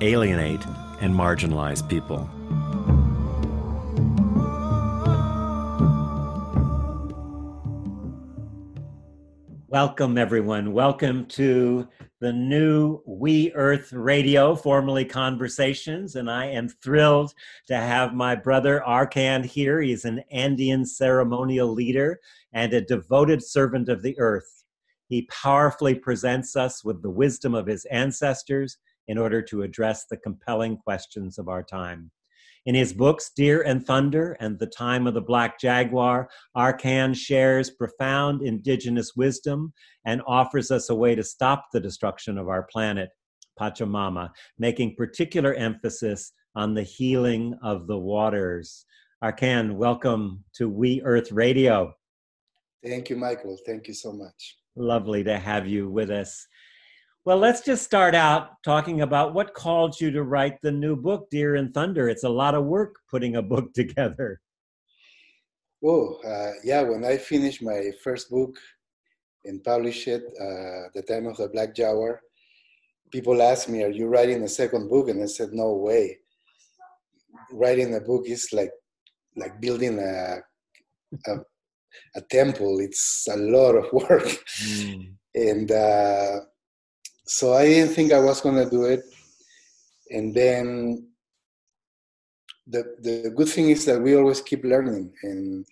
alienate, and marginalize people. Welcome, everyone. Welcome to the new We Earth Radio, formerly Conversations. And I am thrilled to have my brother Arkan here. He's an Andean ceremonial leader and a devoted servant of the earth. He powerfully presents us with the wisdom of his ancestors in order to address the compelling questions of our time. In his books, Deer and Thunder and The Time of the Black Jaguar, Arkan shares profound indigenous wisdom and offers us a way to stop the destruction of our planet, Pachamama, making particular emphasis on the healing of the waters. Arkan, welcome to We Earth Radio. Thank you, Michael. Thank you so much. Lovely to have you with us. Well, let's just start out talking about what called you to write the new book, Deer and Thunder. It's a lot of work putting a book together. Oh, uh, yeah. When I finished my first book and published it, uh, The Time of the Black Jaguar, people asked me, Are you writing a second book? And I said, No way. Writing a book is like like building a, a, a temple. It's a lot of work. Mm. And uh, so I didn't think I was gonna do it. And then the the good thing is that we always keep learning, and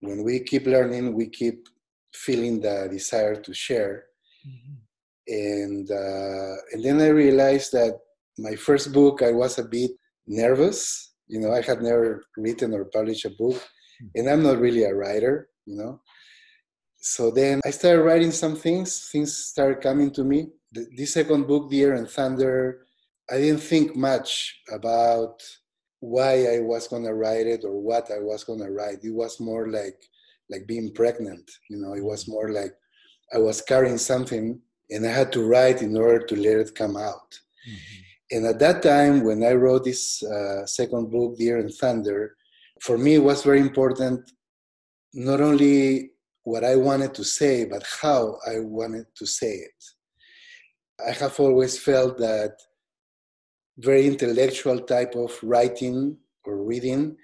when we keep learning, we keep feeling the desire to share. Mm-hmm. And uh, and then I realized that my first book, I was a bit nervous. You know, I had never written or published a book, mm-hmm. and I'm not really a writer. You know, so then I started writing some things. Things started coming to me, the, this second book, Deer and Thunder, I didn't think much about why I was gonna write it or what I was gonna write. It was more like like being pregnant, you know. It was mm-hmm. more like I was carrying something and I had to write in order to let it come out. Mm-hmm. And at that time, when I wrote this uh, second book, Deer and Thunder, for me it was very important not only what I wanted to say, but how I wanted to say it. I have always felt that very intellectual type of writing or reading,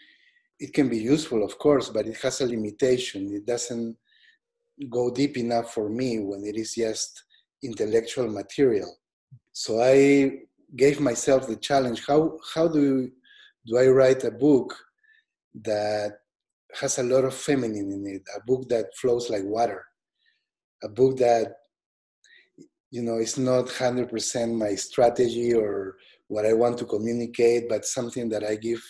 it can be useful, of course, but it has a limitation. It doesn't go deep enough for me when it is just intellectual material. So I gave myself the challenge: how how do do I write a book that has a lot of feminine in it, a book that flows like water, a book that you know it's not 100% my strategy or what i want to communicate but something that i give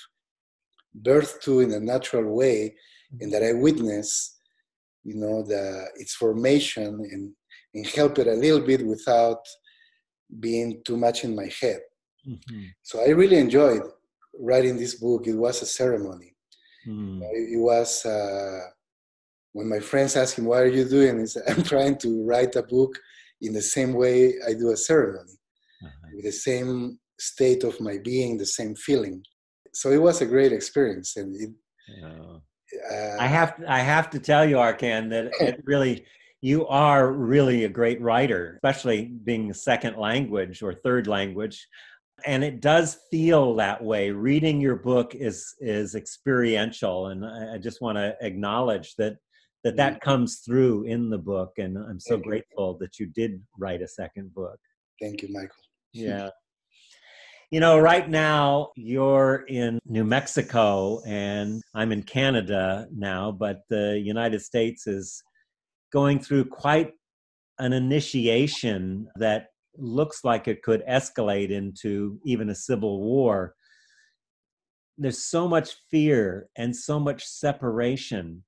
birth to in a natural way and that i witness you know the its formation and and help it a little bit without being too much in my head. Mm-hmm. so i really enjoyed writing this book. It was a ceremony. Mm. it, was uh, when my friends asked him what are you doing? He said i'm trying to write a book in the same way I do a ceremony, uh-huh. with the same state of my being, the same feeling. So it was a great experience, and it, uh, I have I have to tell you, Arkan, that it really you are really a great writer, especially being a second language or third language. And it does feel that way. Reading your book is is experiential, and I, I just want to acknowledge that that that mm-hmm. comes through in the book and i'm so Thank grateful you. that you did write a second book Thank you, Michael. Yeah. You know, right now you're in New Mexico and I'm in Canada now, but the United States is going through quite an initiation that looks like it could escalate into even a civil war. There's so much fear and so much separation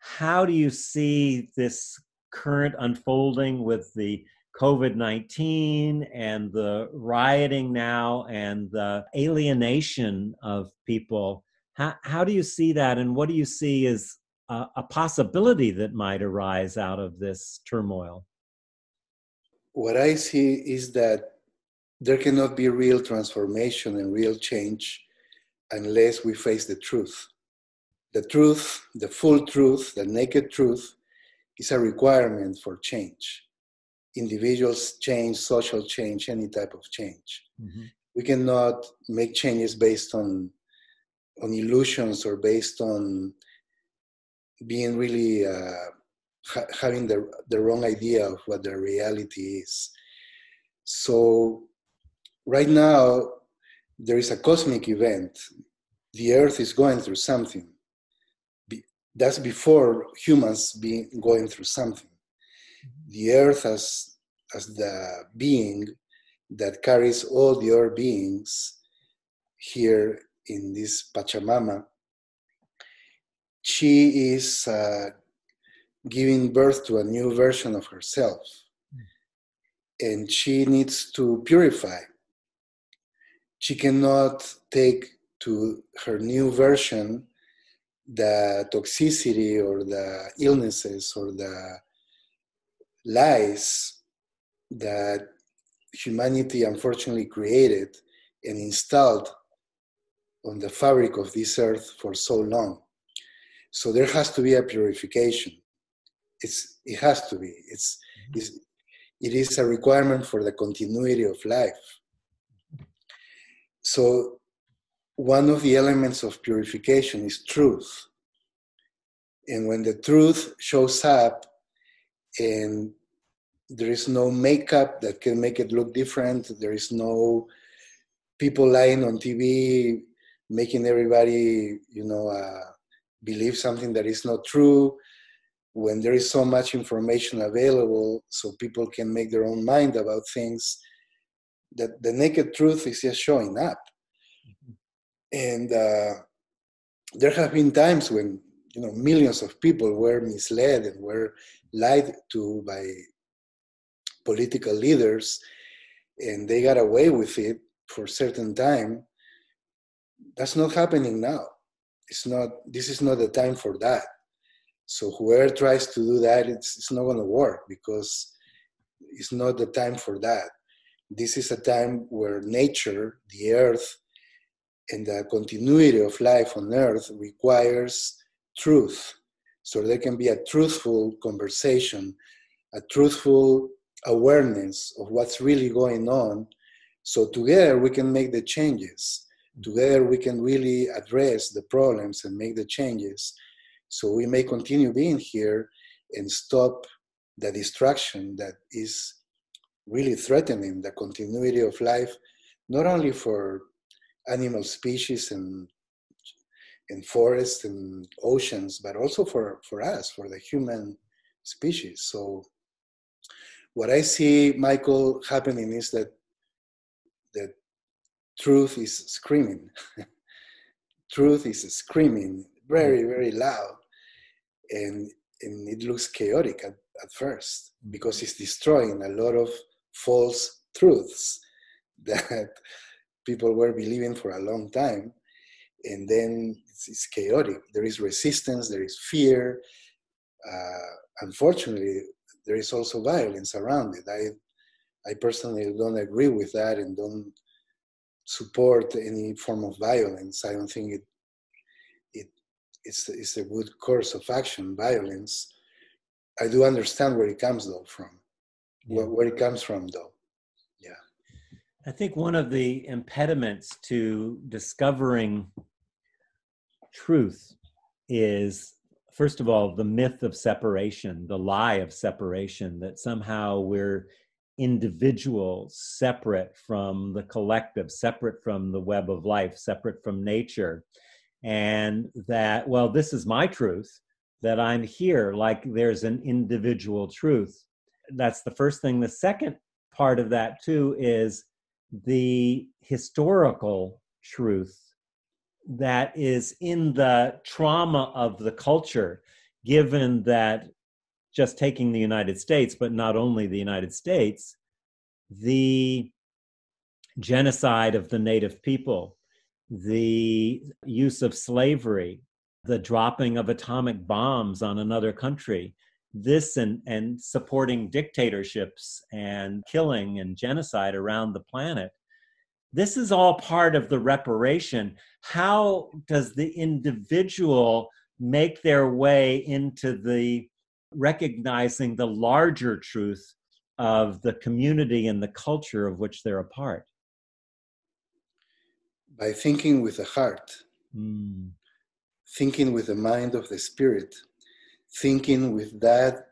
how do you see this current unfolding with the COVID 19 and the rioting now and the alienation of people. How, how do you see that, and what do you see as a, a possibility that might arise out of this turmoil? What I see is that there cannot be real transformation and real change unless we face the truth. The truth, the full truth, the naked truth, is a requirement for change. Individuals change, social change, any type of change. Mm-hmm. We cannot make changes based on on illusions or based on being really uh, ha- having the the wrong idea of what the reality is. So right now there is a cosmic event. The Earth is going through something. That's before humans being going through something. The Earth as as the being that carries all the other beings here in this Pachamama, she is uh, giving birth to a new version of herself. And she needs to purify she cannot take to her new version the toxicity or the illnesses or the lies that humanity unfortunately created and installed on the fabric of this earth for so long. So there has to be a purification. It's, it has to be. It's, mm-hmm. it's, it is a requirement for the continuity of life. So, one of the elements of purification is truth. And when the truth shows up and there is no makeup that can make it look different, there is no people lying on TV making everybody, you know, uh, believe something that is not true. When there is so much information available, so people can make their own mind about things, that the naked truth is just showing up. And uh, there have been times when you know millions of people were misled and were lied to by political leaders, and they got away with it for a certain time. That's not happening now. It's not. This is not the time for that. So whoever tries to do that, it's, it's not going to work because it's not the time for that this is a time where nature, the earth, and the continuity of life on earth requires truth. So there can be a truthful conversation, a truthful awareness of what's really going on. So together we can make the changes. Together we can really address the problems and make the changes. So we may continue being here and stop the destruction that is really threatening the continuity of life, not only for animal species and in forests and oceans, but also for, for us, for the human species. So what I see, Michael, happening is that that truth is screaming. truth is screaming very, mm-hmm. very loud. And and it looks chaotic at, at first because mm-hmm. it's destroying a lot of false truths that people were believing for a long time. And then it's, it's chaotic. There is resistance, there is fear. Uh, unfortunately, there is also violence around it. I, I personally don't agree with that and don't support any form of violence. I don't think it, it it's, it's a good course of action, violence. I do understand where it comes though from where, where it comes from though yeah i think one of the impediments to discovering truth is first of all the myth of separation the lie of separation that somehow we're individuals separate from the collective separate from the web of life separate from nature and that well this is my truth that i'm here like there's an individual truth that's the first thing. The second part of that too is the historical truth that is in the trauma of the culture, given that just taking the United States, but not only the United States, the genocide of the native people, the use of slavery, the dropping of atomic bombs on another country, this and, and supporting dictatorships and killing and genocide around the planet. This is all part of the reparation. How does the individual make their way into the recognizing the larger truth of the community and the culture of which they're a part? By thinking with the heart, mm. thinking with the mind of the spirit, thinking with that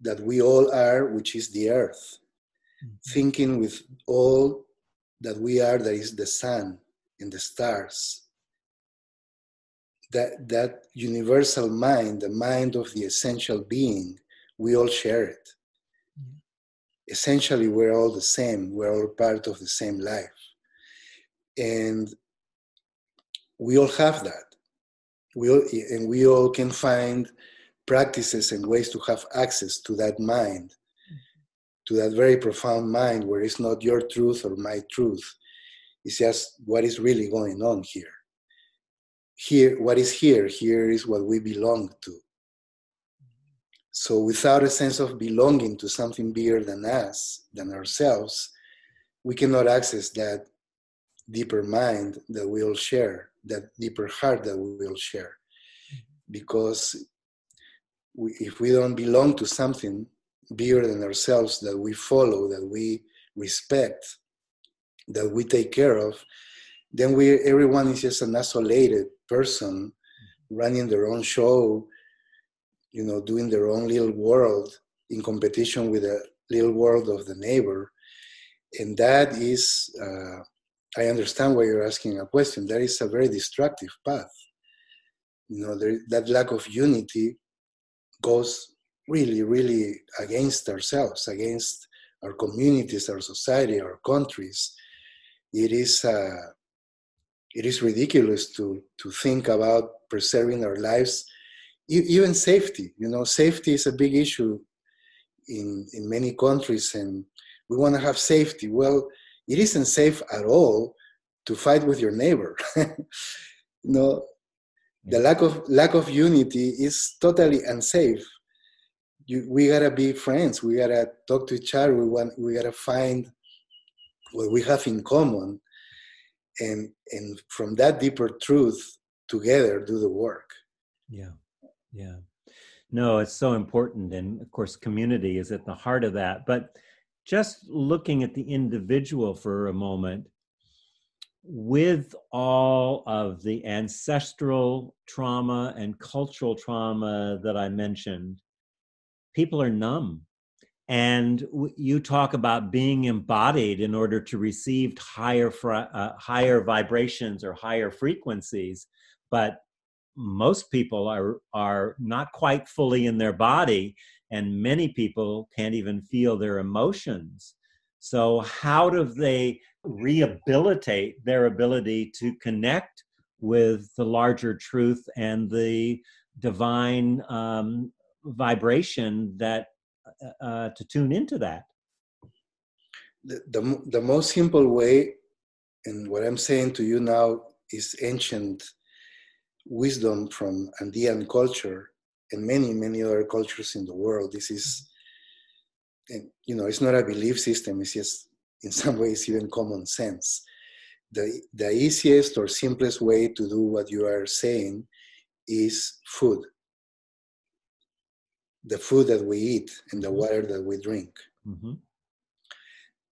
that we all are, which is the earth, mm-hmm. thinking with all that we are, that is the sun and the stars. That, that universal mind, the mind of the essential being, we all share it. Mm-hmm. Essentially, we're all the same, we're all part of the same life. And we all have that we all, and we all can find practices and ways to have access to that mind, to that very profound mind where it's not your truth or my truth. It's just what is really going on here. Here, what is here? Here is what we belong to. So, without a sense of belonging to something bigger than us, than ourselves, we cannot access that deeper mind that we all share, that deeper heart that we will share. Because we, if we don't belong to something bigger than ourselves that we follow, that we respect, that we take care of, then we everyone is just an isolated person running their own show, you know, doing their own little world in competition with the little world of the neighbor. And that is uh, I understand why you're asking a question. That is a very destructive path. You know, there, that lack of unity goes really, really against ourselves, against our communities, our society, our countries. It is uh, it is ridiculous to to think about preserving our lives, even safety. You know, safety is a big issue in in many countries, and we want to have safety. Well, it isn't safe at all to fight with your neighbor. know, the lack of lack of unity is totally unsafe. You, we gotta be friends. We gotta talk to each other. We want. We gotta find what we have in common, and and from that deeper truth, together do the work. Yeah, yeah. No, it's so important, and of course, community is at the heart of that. But just looking at the individual for a moment, with all of the ancestral trauma and cultural trauma that I mentioned, people are numb. And you talk about being embodied in order to receive higher, uh, higher vibrations or higher frequencies, but most people are are not quite fully in their body and many people can't even feel their emotions. So how do they rehabilitate their ability to connect with the larger truth and the divine um, vibration that uh, uh to tune into that? The, the, the most simple way and what i'm saying to you now is ancient wisdom from Andean culture and many, many other cultures in the world. This is, and you know, it's not a belief system, it's just in some ways even common sense. The, the easiest or simplest way to do what you are saying is food. The food that we eat and the mm-hmm. water that we drink. Mm-hmm.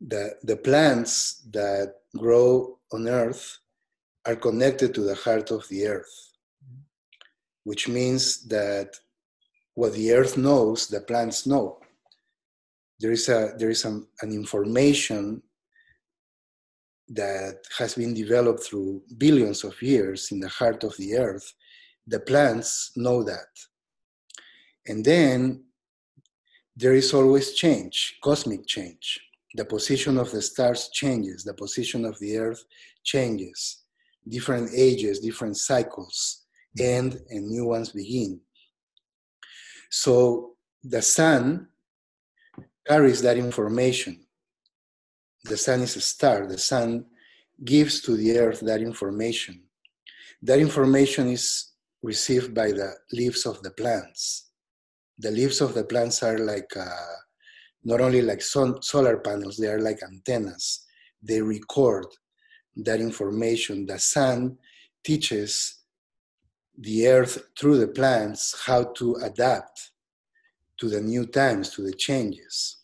The, the plants that grow on earth are connected to the heart of the earth which means that what the earth knows, the plants know. There is, a, there is a, an information that has been developed through billions of years in the heart of the earth. The plants know that. And then there is always change, cosmic change. The position of the stars changes, the position of the earth changes, different ages, different cycles end and new ones begin. So the sun carries that information. The sun is a star. The sun gives to the earth that information. That information is received by the leaves of the plants. The leaves of the plants are like uh, not only like son- solar panels, they are like antennas. They record that information. The sun teaches the earth through the plants how to adapt to the new times, to the changes.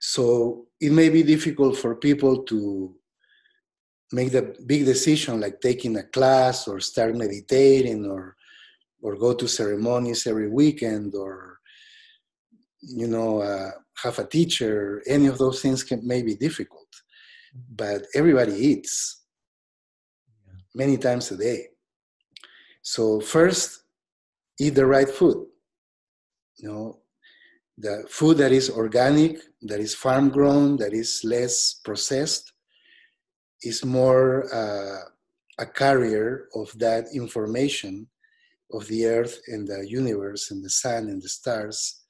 So it may be difficult for people to make the big decision like taking a class or start meditating or or go to ceremonies every weekend or you know uh, have a teacher. Any of those things can may be difficult but everybody eats many times a day so first eat the right food. You know the food that is organic that is farm grown that is less processed is more uh, a carrier of that information of the earth and the universe and the sun and the stars.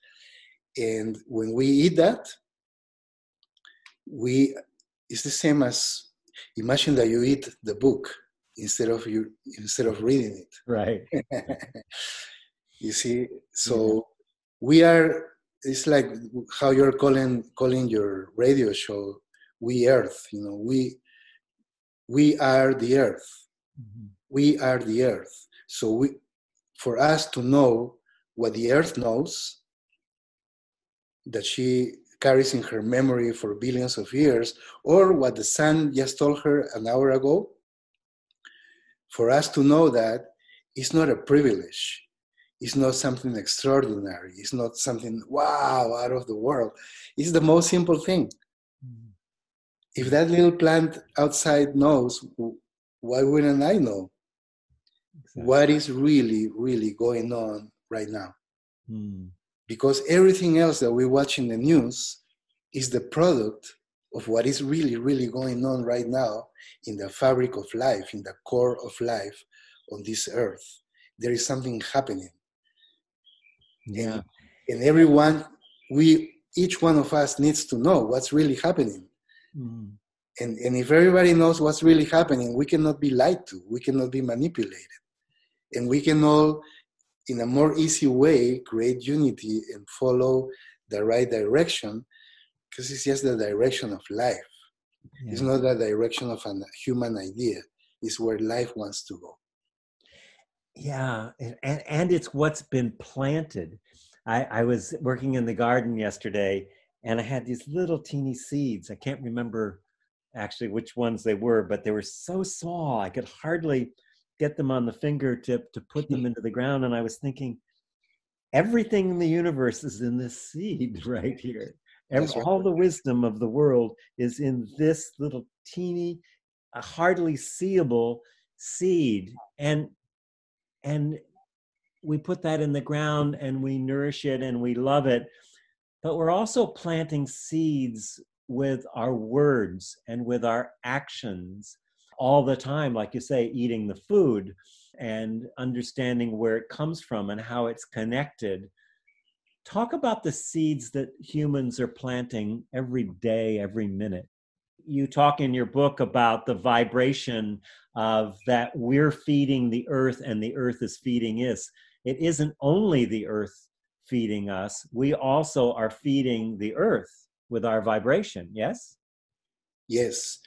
And when we eat that we it's the same as imagine that you eat the book instead of you instead of reading it right you see so yeah. we are it's like how you're calling calling your radio show we earth you know we we are the earth mm-hmm. we are the earth so we for us to know what the earth knows that she carries in her memory for billions of years, or what the sun just told her an hour ago, for us to know that it's not a privilege. It's not something extraordinary. It's not something, wow, out of the world. It's the most simple thing. Mm-hmm. If that little plant outside knows, why wouldn't I know? Exactly. What is really, really going on right now? Mm because everything else that we watch in the news is the product of what is really, really going on right now in the fabric of life, in the core of life on this earth. There is something happening. Yeah. And, and everyone, we, each one of us needs to know what's really happening. Mm. And, and if everybody knows what's really happening, we cannot be lied to, we cannot be manipulated. And we can all in a more easy way create unity and follow the right direction because it's just the direction of life yeah. it's not the direction of a human idea it's where life wants to go yeah and, and it's what's been planted I, I was working in the garden yesterday and i had these little teeny seeds i can't remember actually which ones they were but they were so small i could hardly get them on the fingertip to put them into the ground. And I was thinking, everything in the universe is in this seed right here. Every, all the wisdom of the world is in this little teeny, uh, hardly seeable seed. And and we put that in the ground and we nourish it and we love it. But we're also planting seeds with our words and with our actions all the time, like you say, eating the food and understanding where it comes from and how it's connected. Talk about the seeds that humans are planting every day, every minute. You talk in your book about the vibration of that we're feeding the earth and the earth is feeding us. It isn't only the earth feeding us, we also are feeding the earth with our vibration, yes? Yes.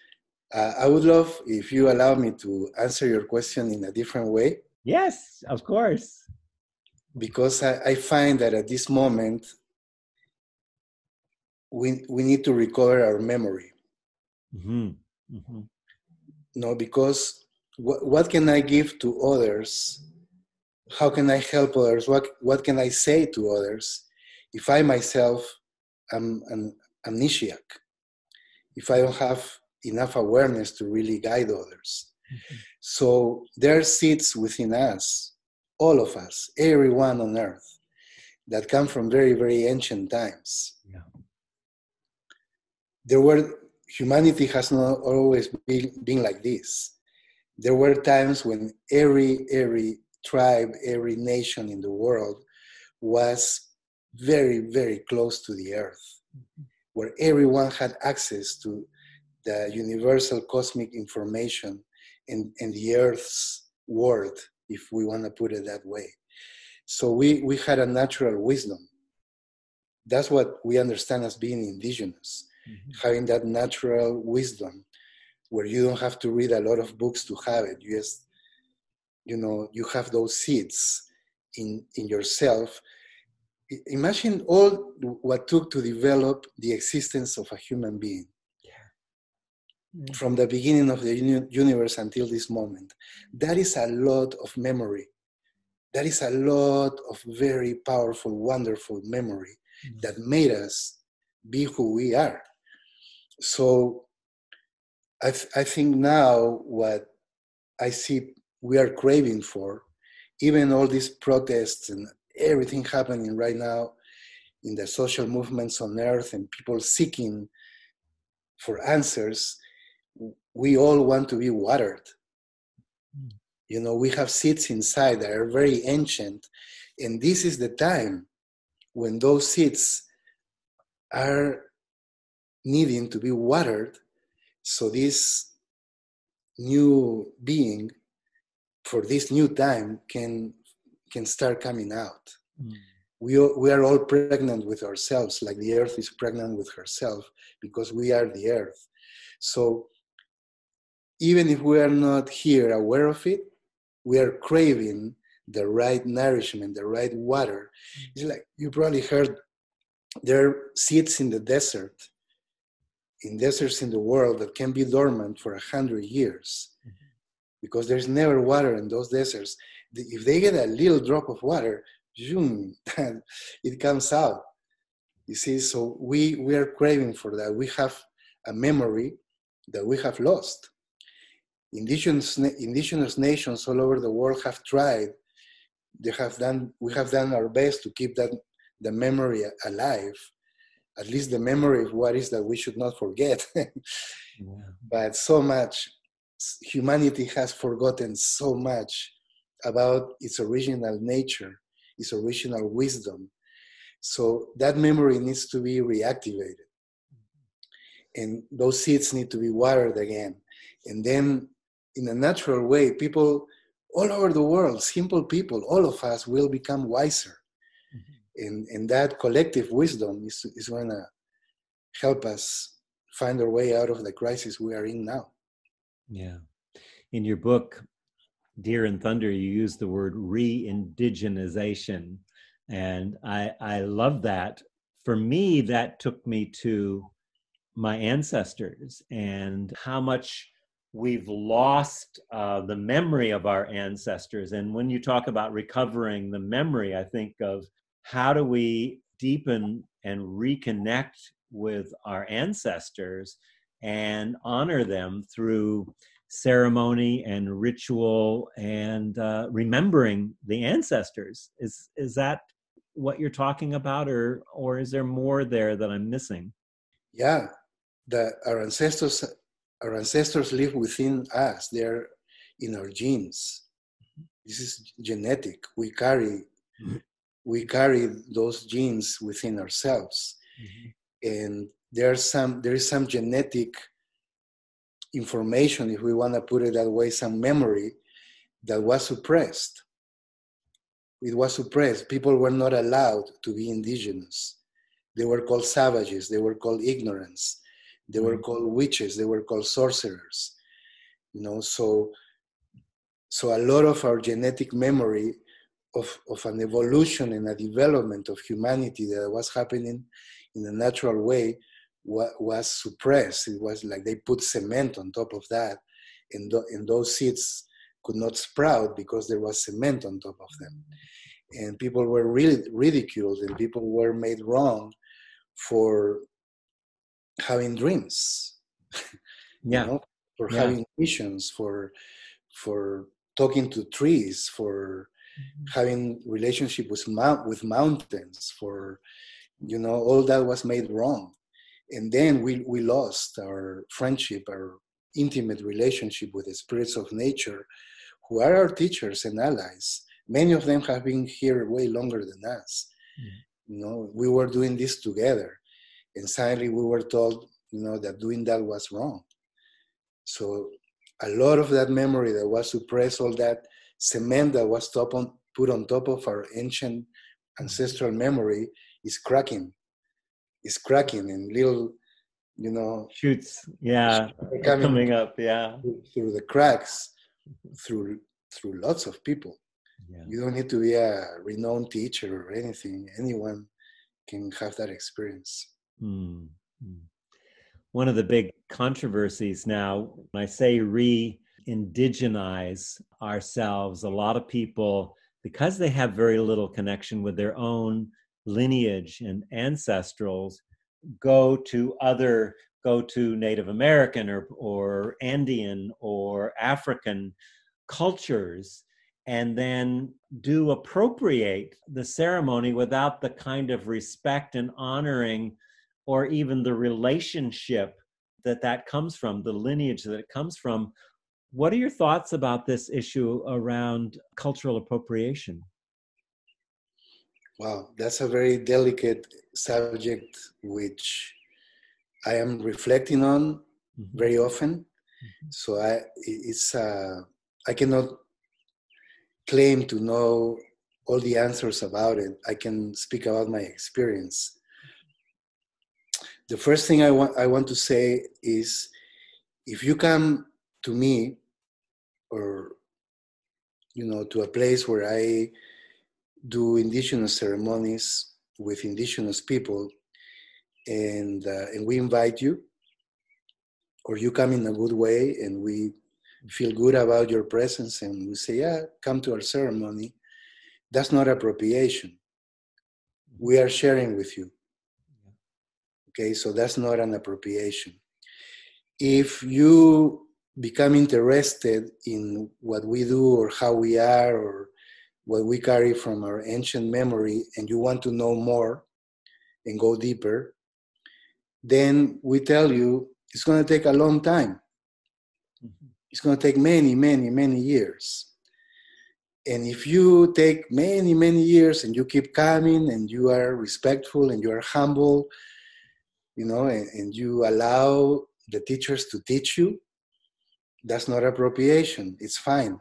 Uh, I would love if you allow me to answer your question in a different way. Yes, of course. Because I, I find that at this moment, we, we need to recover our memory. Mm-hmm. Mm-hmm. No, because what, what can I give to others? How can I help others? What, what can I say to others if I myself am an amnesiac? If I don't have enough awareness to really guide others. Mm-hmm. So there are seeds within us, all of us, everyone on earth, that come from very, very ancient times. Yeah. There were humanity has not always been, been like this. There were times when every every tribe, every nation in the world was very, very close to the earth, where everyone had access to the universal cosmic information in, in the earth's world, if we want to put it that way. So we, we had a natural wisdom. That's what we understand as being indigenous, mm-hmm. having that natural wisdom where you don't have to read a lot of books to have it. You just, you know, you have those seeds in, in yourself. Imagine all what took to develop the existence of a human being. Yeah. From the beginning of the universe until this moment. That is a lot of memory. That is a lot of very powerful, wonderful memory mm-hmm. that made us be who we are. So I, th- I think now what I see we are craving for, even all these protests and everything happening right now in the social movements on earth and people seeking for answers, we all want to be watered. Mm. You know, we have seeds inside that are very ancient, and this is the time when those seeds are needing to be watered so this new being for this new time can can start coming out. Mm. We, we are all pregnant with ourselves, like the earth is pregnant with herself, because we are the earth. So even if we are not here aware of it, we are craving the right nourishment, the right water. Mm. It's like you probably heard there are seeds in the desert in deserts in the world that can be dormant for a hundred years mm-hmm. because there's never water in those deserts. If they get a little drop of water, zoom, it comes out. You see, so we, we are craving for that. We have a memory that we have lost. Indigenous, indigenous nations all over the world have tried. They have done. We have done our best to keep that the memory alive at least the memory of what is that we should not forget. yeah. But so much, humanity has forgotten so much about its original nature, its original wisdom. So that memory needs to be reactivated. And those seeds need to be watered again. And then, in a natural way, people all over the world, simple people, all of us will become wiser mm-hmm. and, and that collective wisdom is, is going to help us find our way out of the crisis we are in now. Yeah. In your book, Deer and Thunder, you use the word re indigenization. And I, I love that. For me, that took me to my ancestors and how much we've lost uh, the memory of our ancestors. And when you talk about recovering the memory, I think of how do we deepen and reconnect with our ancestors and honor them through ceremony and ritual and uh, remembering the ancestors is is that what you're talking about or or is there more there that i'm missing yeah that our ancestors our ancestors live within us. They're in our genes. This is genetic. We carry mm-hmm we carry those genes within ourselves. Mm-hmm. and some there is some genetic information if we want to put it that way some memory that was suppressed. It was suppressed. People were not allowed to be indigenous. They were called savages. They were called ignorance they were mm-hmm. called witches they were called sorcerers you know so so a lot of our genetic memory of, of an evolution and a development of humanity that was happening in a natural way was suppressed. It was like they put cement on top of that, and, th- and those seeds could not sprout because there was cement on top of them. And people were really ridiculed, and people were made wrong for having dreams. Yeah. you know, for yeah. having visions, for for talking to trees, for having relationship with mount, with mountains for you know all that was made wrong and then we we lost our friendship our intimate relationship with the spirits of nature who are our teachers and allies Many of them have been here way longer than us. Mm-hmm. You know, we were doing this together, and suddenly we were told, you know, that doing that was wrong. So a lot of that memory that was suppressed, all that cement that was top on, put on top of our ancient ancestral memory is cracking. Is cracking and little, you know, shoots, yeah, coming, coming up, yeah, through the cracks, through through lots of people. Yeah. You don't need to be a renowned teacher or anything. Anyone can have that experience. Mm-hmm. One of the big controversies now, when I say re indigenize ourselves, a lot of people, because they have very little connection with their own lineage and ancestrals, go to other go to Native American or, or Andean or African cultures and then do appropriate the ceremony without the kind of respect and honoring or even the relationship that that comes from the lineage that it comes from what are your thoughts about this issue around cultural appropriation wow that's a very delicate subject which i am reflecting on mm-hmm. very often mm-hmm. so i it's uh, i cannot claim to know all the answers about it. I can speak about my experience. The first thing I want I want to say is if you come to me or you know to a place where I do indigenous ceremonies with indigenous people and uh, and we invite you or you come in a good way and we feel good about your presence and we say, yeah, come to our ceremony, that's not appropriation. We are sharing with you. Okay, so that's not an appropriation. If you become interested in what we do or how we are or what we carry from our ancient memory and you want to know more and go deeper, then we tell you it's going to take a long time mm-hmm. it's going to take many, many, many years. And if you take many, many years and you keep coming and you are respectful and you are humble, you know, and, and you allow the teachers to teach you, that's not appropriation. It's fine.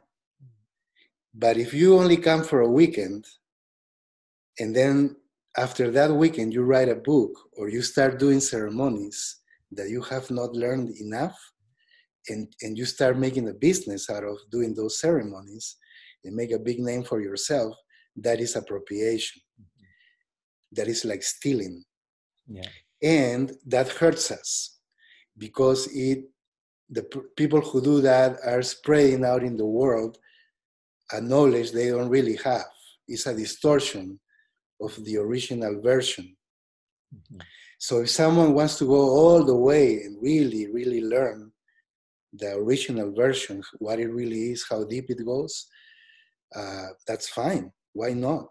But if you only come for a weekend and then after that weekend you write a book or you start doing ceremonies that you have not learned enough, and, and you start making a business out of doing those ceremonies and make a big name for yourself, that is appropriation. Mm-hmm. That is like stealing. Yeah. And that hurts us because it the people who do that are spreading out in the world a knowledge they don't really have. It's a distortion of the original version. Mm-hmm. So if someone wants to go all the way and really, really learn the original version, what it really is, how deep it goes, uh, that's fine. Why not?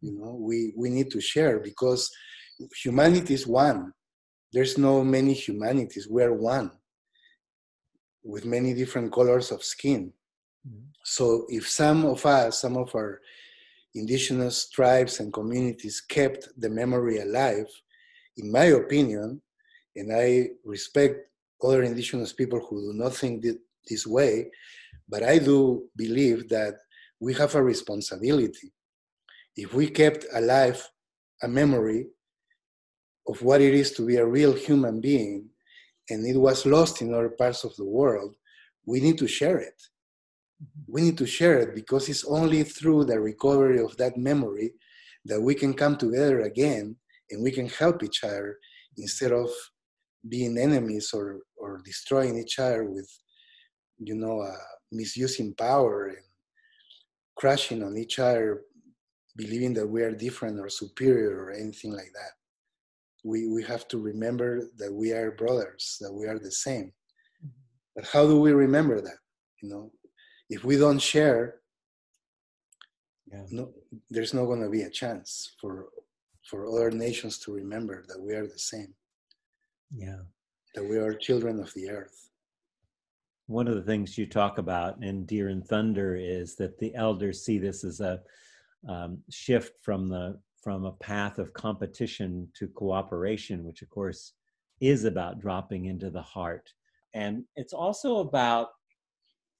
You know, we, we need to share because humanity is one. There's no many humanities. We're one with many different colors of skin. Mm-hmm. So if some of us, some of our indigenous tribes and communities kept the memory alive, in my opinion, and I respect other indigenous people who do not think this way, but I do believe that we have a responsibility. If we kept alive a memory of what it is to be a real human being, and it was lost in other parts of the world, we need to share it. Mm-hmm. We need to share it because it's only through the recovery of that memory that we can come together again and we can help each other instead of being enemies or or destroying each other with you know uh, misusing power and crashing on each other believing that we are different or superior or anything like that we we have to remember that we are brothers that we are the same mm-hmm. but how do we remember that you know if we don't share yeah. no there's not going to be a chance for for other nations to remember that we are the same yeah. That we are children of the earth. one of the things you talk about in Deer and Thunder is that the elders see this as a um, shift from the from a path of competition to cooperation, which of course is about dropping into the heart. And it's also about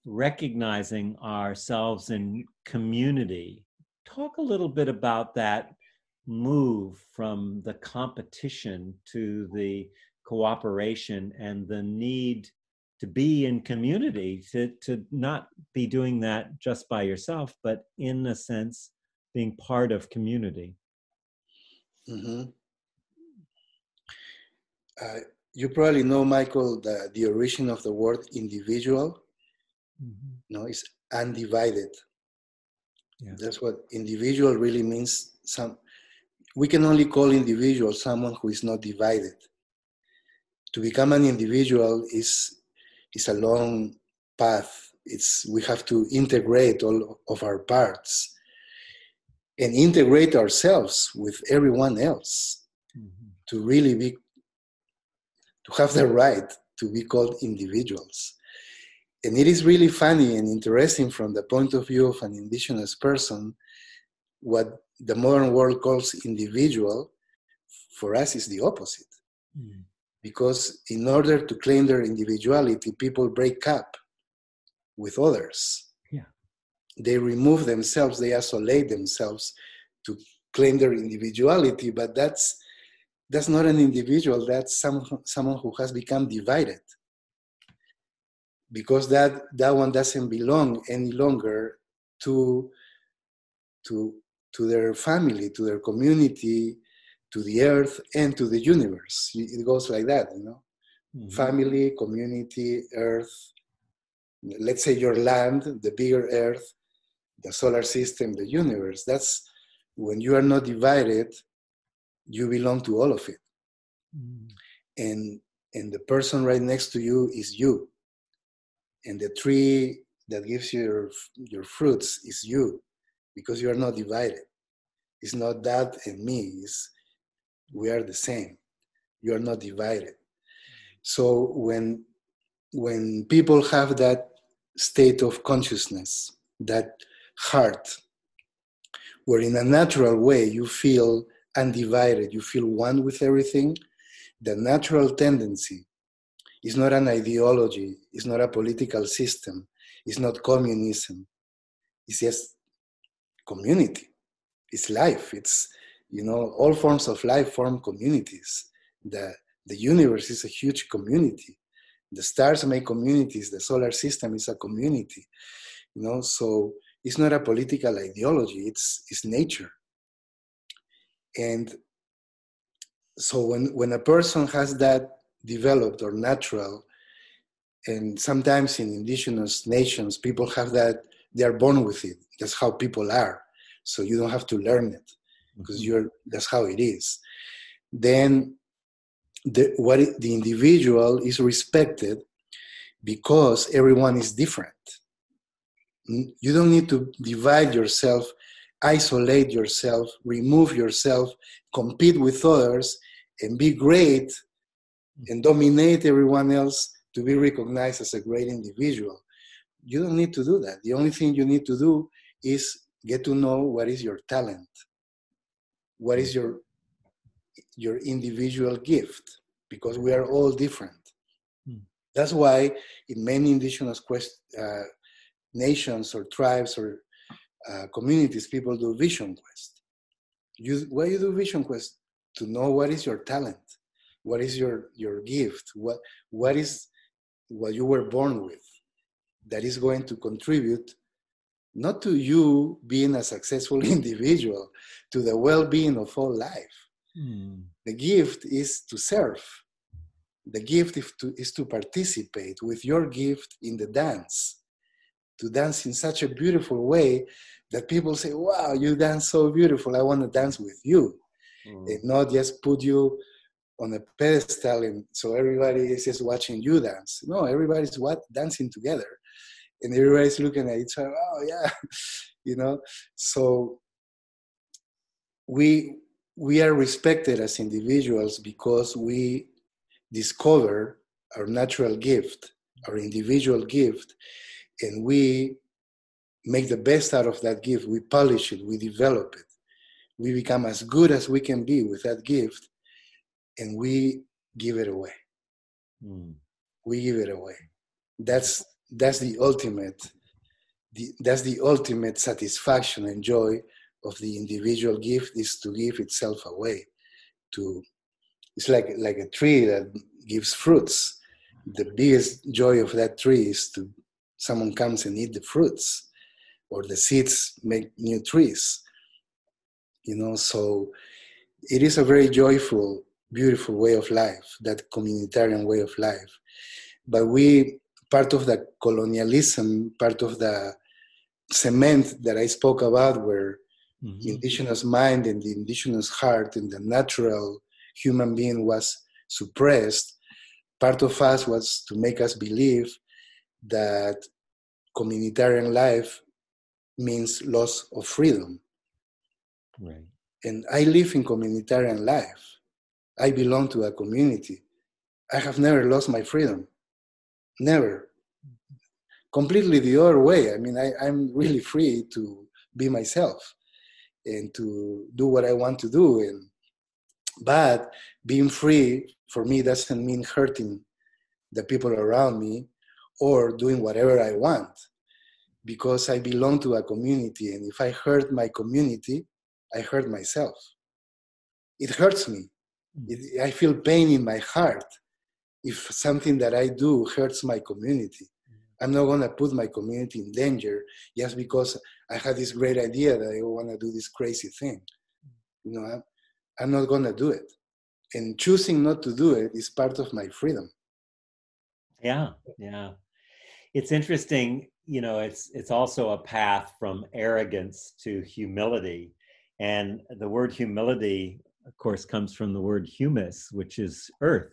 recognizing ourselves in community. Talk a little bit about that move from the competition to the cooperation and the need to be in community, to, to not be doing that just by yourself, but in a sense, being part of community. Mm-hmm. Uh, you probably know, Michael, the, the origin of the word individual. Mm-hmm. No, it's undivided. Yeah. That's what individual really means. Some we can only call individual someone who is not divided. To become an individual is is a long path. It's we have to integrate all of our parts and integrate ourselves with everyone else mm-hmm. to really be to have the right to be called individuals and it is really funny and interesting from the point of view of an indigenous person what the modern world calls individual for us is the opposite mm. because in order to claim their individuality people break up with others. They remove themselves they isolate themselves to claim their individuality but that's that's not an individual that's some, someone who has become divided. Because that that one doesn't belong any longer to to to their family to their community to the earth and to the universe. It goes like that you know? Mm-hmm. family community earth let's say your land the bigger earth the solar system the universe that's when you are not divided you belong to all of it. Mm-hmm. and and the person right next to you is you. And the tree that gives you your, your fruits is you because you are not divided. It's not that and me it's, we are the same. You are not divided. So when when people have that state of consciousness that heart where in a natural way you feel undivided you feel one with everything the natural tendency is not an ideology, it's not a political system, it's not communism. It's just community. It's life. It's, you know, all forms of life form communities. The, the universe is a huge community. The stars make communities, the solar system is a community. You know, so it's not a political ideology, it's, it's nature. And so when, when a person has that developed or natural. And sometimes in indigenous nations, people have that, they are born with it. That's how people are. So you don't have to learn it because mm-hmm. you're, that's how it is. Then the, what it, the individual is respected because everyone is different. You don't need to divide yourself, isolate yourself, remove yourself, compete with others, and be great and dominate everyone else to be recognized as a great individual. You don't need to do that. The only thing you need to do is get to know what is your talent, what is your your individual gift, because we are all different. Hmm. That's why in many indigenous quest, uh, nations or tribes or uh, communities, people do vision quest. You, why you do vision quest? To know what is your talent what is your your gift what what is what you were born with that is going to contribute not to you being a successful individual to the well-being of all life hmm. the gift is to serve the gift is to, is to participate with your gift in the dance to dance in such a beautiful way that people say wow you dance so beautiful. I want to dance with you. Mm. and not just put you on a pedestal and so everybody is just watching you dance. No everybody's what dancing together. And everybody's looking at each other oh yeah. You know? So we we are respected as individuals because we discover our natural gift our individual gift, and we make the best out of that gift. We polish it, we develop it. We become as good as we can be with that gift, and we give it away. Mm. We give it away. That's that's the ultimate. The, that's the ultimate satisfaction and joy of the individual gift is to give itself away. To it's like like a tree that gives fruits. The biggest joy of that tree is to someone comes and eat the fruits or the seeds make new trees you know so it is a very joyful beautiful way of life that communitarian way of life but we part of the colonialism part of the cement that i spoke about where mm-hmm. indigenous mind and the indigenous heart and the natural human being was suppressed part of us was to make us believe that communitarian life means loss of freedom. Right. And I live in communitarian life. I belong to a community. I have never lost my freedom. Never. Completely the other way. I mean, I, I'm really free to be myself and to do what I want to do. And but being free for me doesn't mean hurting the people around me or doing whatever I want because I belong to a community. And if I hurt my community, I hurt myself. It hurts me. Hmm. It, I feel pain in my heart if something that I do hurts my community. Hmm. I'm not going to put my community in danger just because I had this great idea that I want to do this crazy thing. You know, I'm, I'm not going to do it. And choosing not to do it is part of my freedom. Yeah, yeah. It's interesting you know it's it's also a path from arrogance to humility. And the word humility of course comes from the word humus which is earth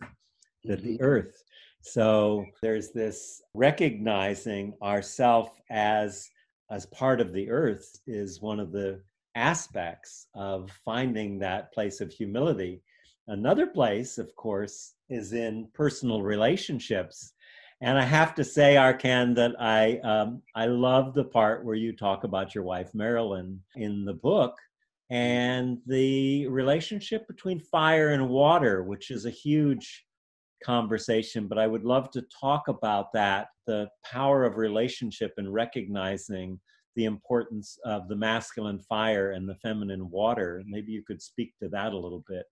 that the mm-hmm. earth. So there's this recognizing ourself as as part of the earth is one of the aspects of finding that place of humility. Another place of course is in personal relationships and I have to say, Arkan, that I um, I love the part where you talk about your wife Marilyn in the book and the relationship between fire and water, which is a huge conversation. But I would love to talk about that, the power of relationship and recognizing the importance of the masculine fire and the feminine water. Maybe you could speak to that a little bit.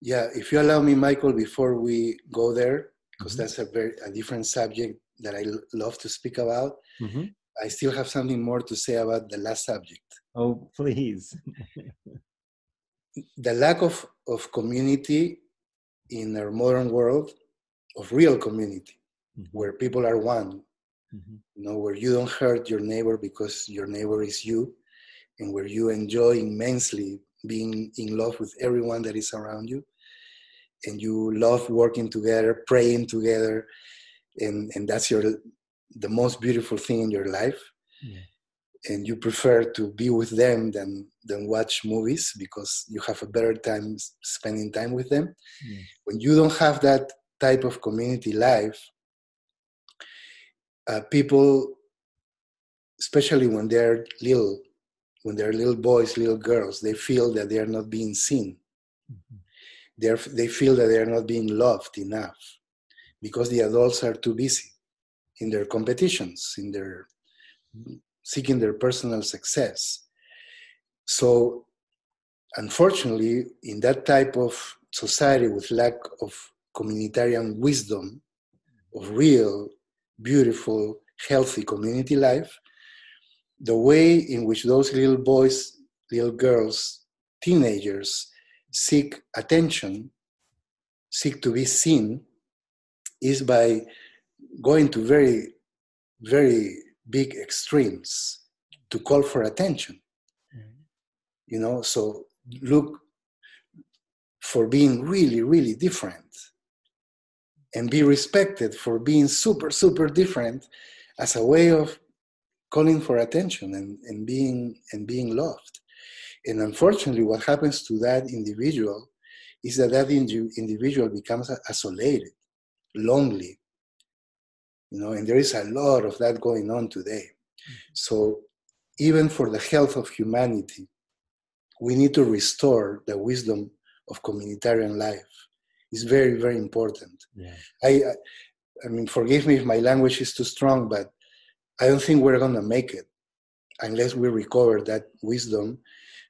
Yeah, if you allow me, Michael, before we go there, because mm-hmm. that's a very a different subject that I l- love to speak about. Mm-hmm. I still have something more to say about the last subject. Oh, please. the lack of, of community in our modern world, of real community, mm-hmm. where people are one, mm-hmm. you know, where you don't hurt your neighbor because your neighbor is you, and where you enjoy immensely being in love with everyone that is around you and you love working together, praying together, and, and that's your the most beautiful thing in your life. Yeah. And you prefer to be with them than than watch movies because you have a better time spending time with them. Yeah. When you don't have that type of community life, uh, people, especially when they're little, when they're little boys, little girls, they feel that they are not being seen. Mm-hmm they're, they feel that they're not being loved enough because the adults are too busy in their competitions, in their seeking their personal success. So, unfortunately, in that type of society with lack of communitarian wisdom, of real, beautiful, healthy community life, the way in which those little boys, little girls, teenagers seek attention, seek to be seen, is by going to very, very big extremes to call for attention. Mm-hmm. You know, so look for being really, really different and be respected for being super, super different as a way of calling for attention and, and being and being loved. And unfortunately, what happens to that individual is that that individual becomes isolated, lonely. you know, and there is a lot of that going on today. Mm-hmm. So even for the health of humanity, we need to restore the wisdom of communitarian life. It's very, very important. Yeah. I, I mean, forgive me if my language is too strong, but I don't think we're gonna make it unless we recover that wisdom.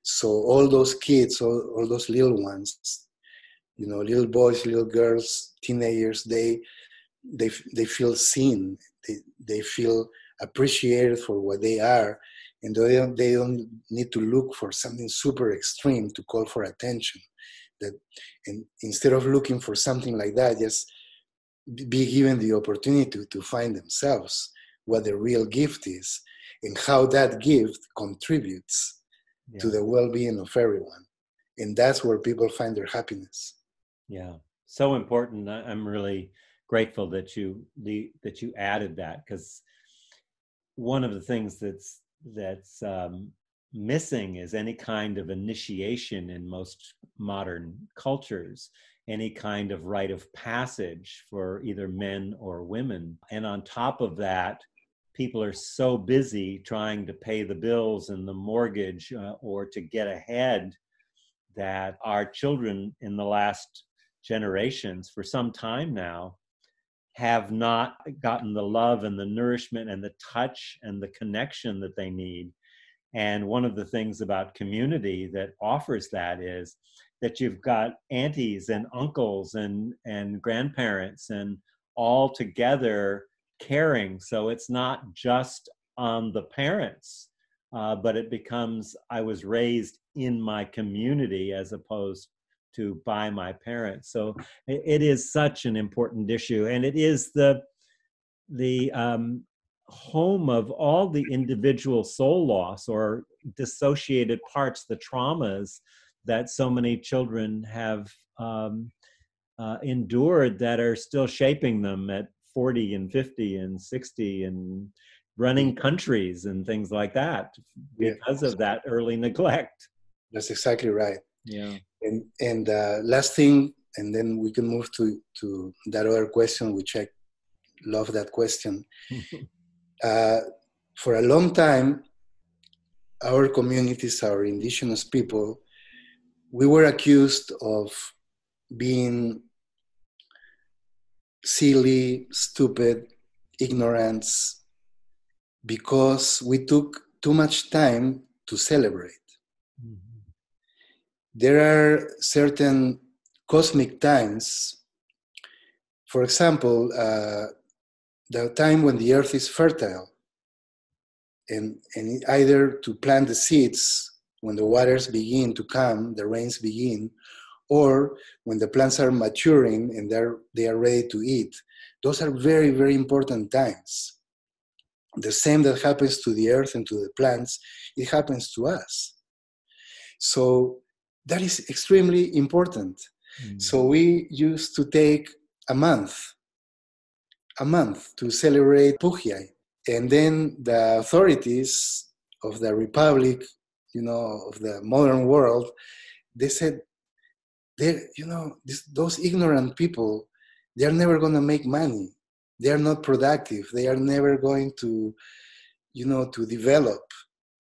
So all those kids, all, all those little ones, you know, little boys, little girls, teenagers, they they they feel seen. They they feel appreciated for what they are, and they don't, they don't need to look for something super extreme to call for attention. That and instead of looking for something like that, just be given the opportunity to, to find themselves what the real gift is and how that gift contributes yeah. to the well-being of everyone. And that's where people find their happiness. Yeah. So important. I'm really grateful that you that you added that because one of the things that's that's um, missing is any kind of initiation in most modern cultures any kind of rite of passage for either men or women. And on top of that people are so busy trying to pay the bills and the mortgage uh, or to get ahead that our children in the last generations for some time now have not gotten the love and the nourishment and the touch and the connection that they need. And one of the things about community that offers that is that you've got aunties and uncles and and grandparents and all together caring. So it's not just on the parents, uh, but it becomes I was raised in my community as opposed to by my parents. So it, it is such an important issue, and it is the the um, home of all the individual soul loss or dissociated parts, the traumas that so many children have um, uh, endured that are still shaping them at 40 and 50 and 60 and running mm. countries and things like that because yeah. of that early neglect that's exactly right yeah and and uh, last thing and then we can move to to that other question which i love that question uh, for a long time our communities our indigenous people we were accused of being silly, stupid, ignorance, because we took too much time to celebrate. Mm-hmm. There are certain cosmic times, for example, uh, the time when the earth is fertile, and, and either to plant the seeds when the waters begin to come, the rains begin, or when the plants are maturing and they're, they are ready to eat. Those are very, very important times. The same that happens to the earth and to the plants, it happens to us. So that is extremely important. Mm. So we used to take a month, a month to celebrate Pukllay. And then the authorities of the republic, you know, of the modern world, they said, they you know this, those ignorant people they're never going to make money. They're not productive. They are never going to you know to develop.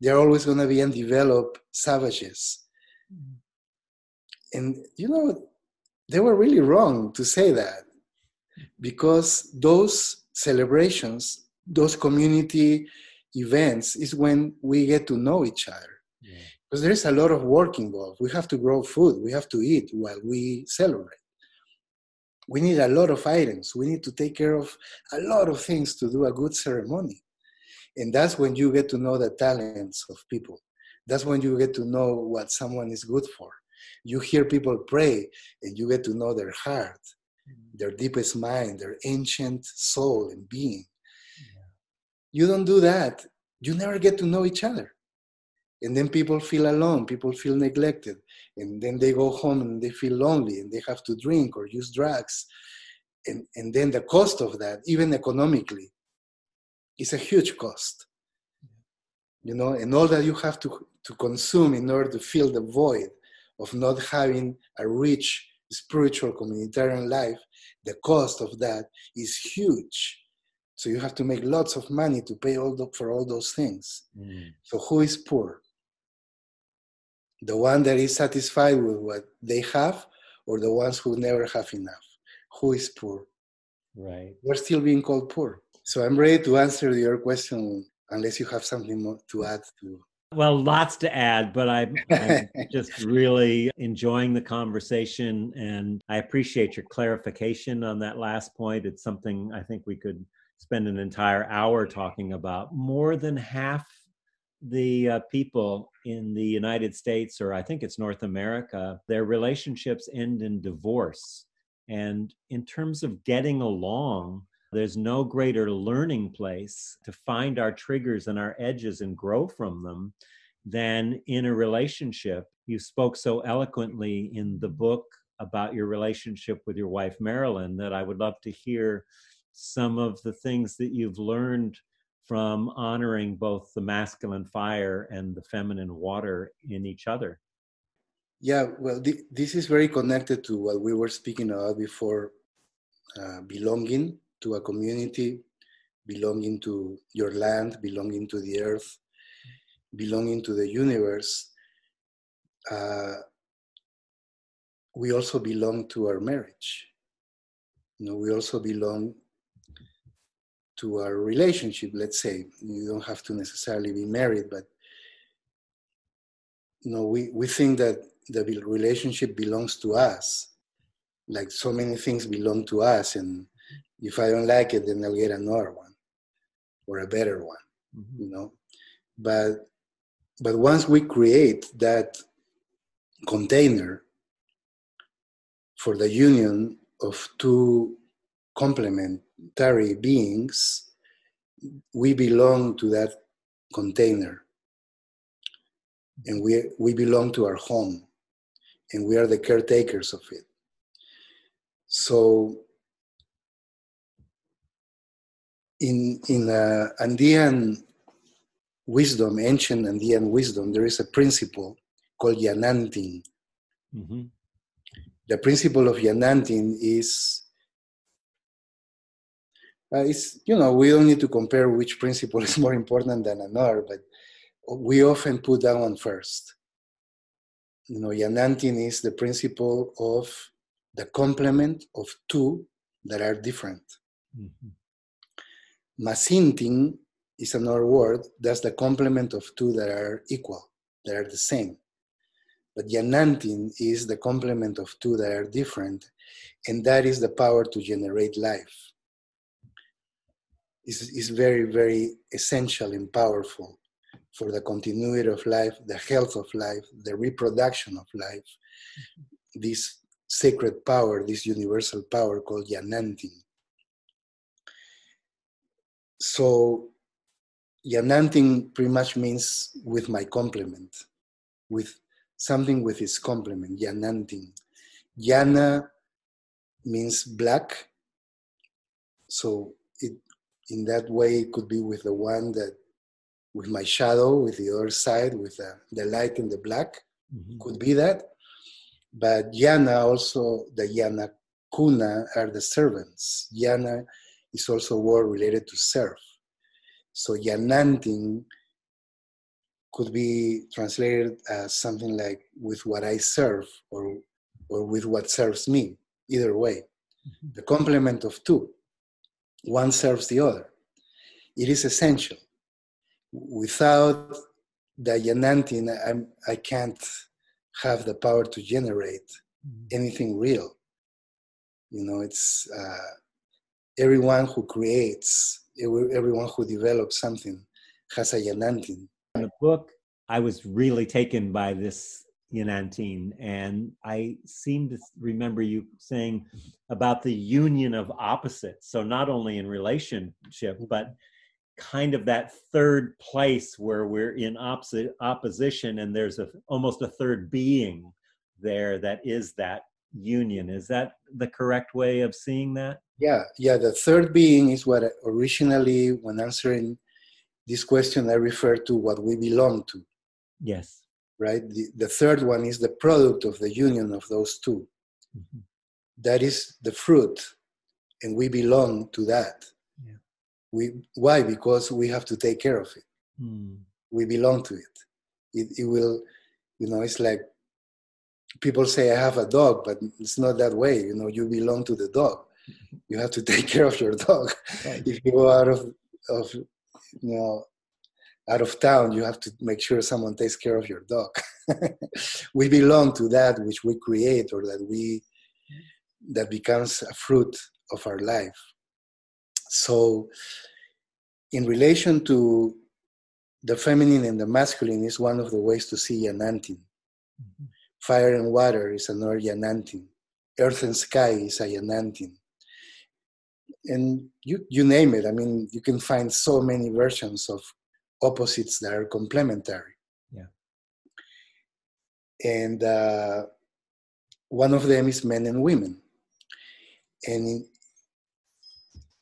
They're always going to be undeveloped savages. Mm-hmm. and you know they were really wrong to say that because those celebrations those community events is when we get to know each other because there is a lot of work involved. We have to grow food, we have to eat while we celebrate. We need a lot of items. We need to take care of a lot of things to do a good ceremony. And that's when you get to know the talents of people. That's when you get to know what someone is good for. You hear people pray and you get to know their heart, mm-hmm. their deepest mind, their ancient soul and being. You don't do that, you never get to know each other and then people feel alone people feel neglected and then they go home and they feel lonely and they have to drink or use drugs and, and then the cost of that even economically is a huge cost you know and all that you have to, to consume in order to fill the void of not having a rich spiritual communitarian life the cost of that is huge So you have to make lots of money to pay all the, for all those things. Mm. So who is poor? The one that is satisfied with what they have, or the ones who never have enough? Who is poor? Right. We're still being called poor. So I'm ready to answer your question unless you have something more to add to well, lots to add, but I'm, I'm, just really enjoying the conversation and I appreciate your clarification on that last point. It's something I think we could spend an entire hour talking about. More than half the uh, people in the United States, or I think it's North America, their relationships end in divorce. And in terms of getting along, there's no greater learning place to find our triggers and our edges and grow from them than in a relationship. You spoke so eloquently in the book about your relationship with your wife, Marilyn, that I would love to hear some of the things that you've learned from honoring both the masculine fire and the feminine water in each other. Yeah, well, th- this is very connected to what we were speaking about before uh, belonging to a community, belonging to your land, belonging to the earth, belonging to the universe. Uh, we also belong to our marriage. You know, we also belong to our relationship, let's say. You don't have to necessarily be married, but you know, we, we think that the relationship belongs to us. Like so many things belong to us, and if I don't like it, then I'll get another one or a better one, mm-hmm. you know. But but once we create that container for the union of two complementary beings, we belong to that container. And we, we belong to our home. And we are the caretakers of it. So, in, in uh, Andean wisdom, ancient Andean wisdom, there is a principle called Yanantin. Mm-hmm. The principle of Yanantin is uh, it's you know we don't need to compare which principle is more important than another, but we often put that one first. You know, Yanantin is the principle of the complement of two that are different. Mm-hmm. Masintin is another word. That's the complement of two that are equal, that are the same. But Yanantin is the complement of two that are different, and that is the power to generate life is, is very, very essential and powerful for the continuity of life, the health of life, the reproduction of life. Mm-hmm. This sacred power, this universal power called Yanantin. So, Yanantin pretty much means with my complement, with something with its complement, Yanantin. Yana means black, so it in that way it could be with the one that with my shadow with the other side with the, the light and the black. Mm-hmm. could be that. But yana also the yana kuna are the servants. Yana is also a word related to serve. So yanantin could be translated as something like with what i serve or or with what serves me. Either way. Mm-hmm. the complement of two one serves the other. It is essential. Without the Yanantin, I'm, I can't have the power to generate mm-hmm. anything real. You know, it's uh, everyone who creates, everyone who develops something has a Yanantin. In the book, I was really taken by this Yanantin. And I seem to remember you saying about the union of opposites. So, not only in relationship, mm-hmm. but kind of that third place where we're in opposite opposition and there's a almost a third being there that is that union is that the correct way of seeing that yeah yeah the third being is what originally when answering this question i referred to what we belong to yes right? The, the third one is the product of the union of those 2 mm-hmm. that is the fruit, and we belong to that. Yeah. We, why? Because we have to take care of it. Mm. We belong to it. it. It will, you know, it's like people say, I have a dog, but it's not that way. You know, you belong to the dog. You have to take care of your dog. Right. If you go out of, of, you know, out of town, you have to make sure someone takes care of your dog. we belong to that which we create or that we that becomes a fruit of our life. So, in relation to the feminine and the masculine, is one of the ways to see Yanantin. Mm-hmm. Fire and water is another Yanantin. Earth and sky is a Yanantin. And you, you name it. I mean, you can find so many versions of opposites that are complementary. Yeah. And uh, one of them is men and women. And in,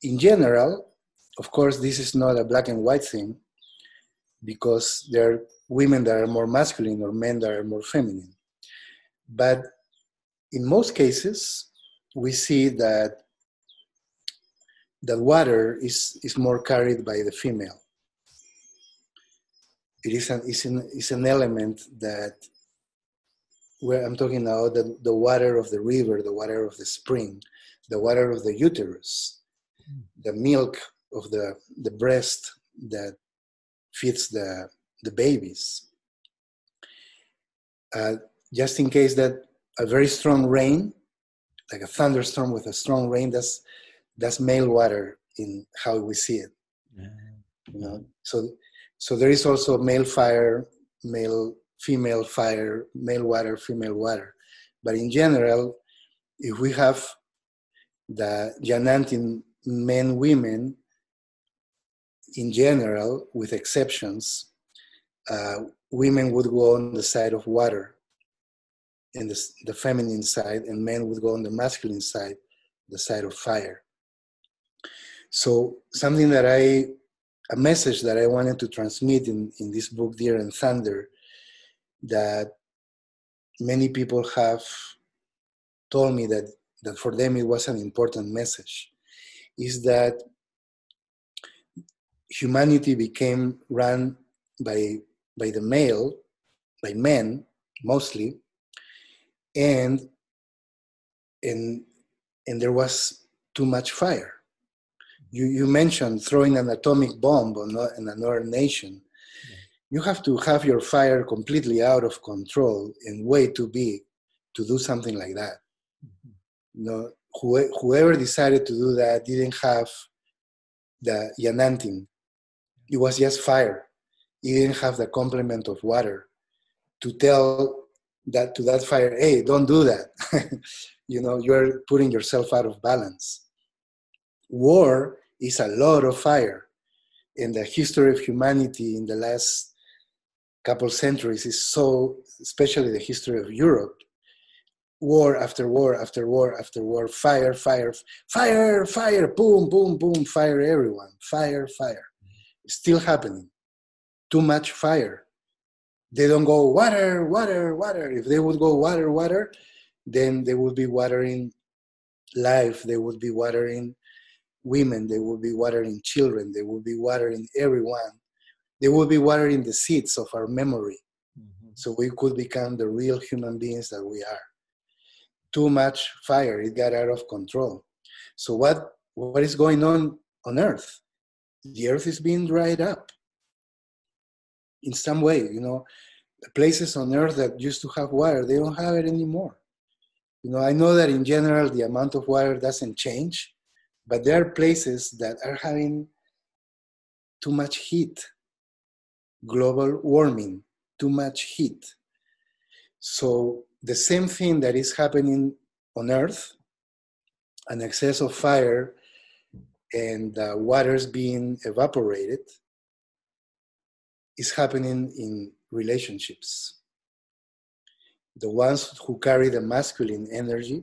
in general, of course, this is not a black and white thing because there are women that are more masculine or men that are more feminine. But in most cases, we see that that water is, is more carried by the female. It is an, is an, is an element that where I'm talking now the, the water of the river, the water of the spring, the water of the uterus, the milk of the, the breast that feeds the, the babies. Uh, just in case that a very strong rain, like a thunderstorm with a strong rain, that's, that's male water in how we see it. Yeah. You know, so so there is also male fire, male female fire, male water, female water. But in general, if we have the Yanantin men, women, in general, with exceptions, uh, women would go on the side of water in the, the feminine side, and men would go on the masculine side, the side of fire. So, something that I, a message that I wanted to transmit in, in this book, Deer and Thunder, that many people have told me that that for them it was an important message is that humanity became run by by the male by men mostly and and and there was too much fire you you mentioned throwing an atomic bomb on, on another nation you have to have your fire completely out of control and way too big to do something like that mm-hmm. you know, whoever decided to do that didn't have the yanantin. It was just fire. It didn't have the complement of water to tell that to that fire, hey, don't do that. you know, you're putting yourself out of balance. War is a lot of fire. In the history of humanity in the last couple centuries is so, especially the history of Europe, war after war after war after war, fire, fire, fire, fire, boom, boom, boom, fire everyone, fire, fire. still happening. Too much fire. They don't go water, water, water. If they would go water, water, then they would be watering life, they would be watering women, they would be watering children, they would be watering everyone. They would be watering the seeds of our memory. Mm-hmm. So we could become the real human beings that we are too much fire. It got out of control. So what what is going on on Earth? The Earth is being dried up in some way. You know, the places on Earth that used to have water, they don't have it anymore. You know, I know that in general the amount of water doesn't change, but there are places that are having too much heat, global warming, too much heat. So the same thing that is happening on Earth, an excess of fire and uh, waters being evaporated, is happening in relationships. The ones who carry the masculine energy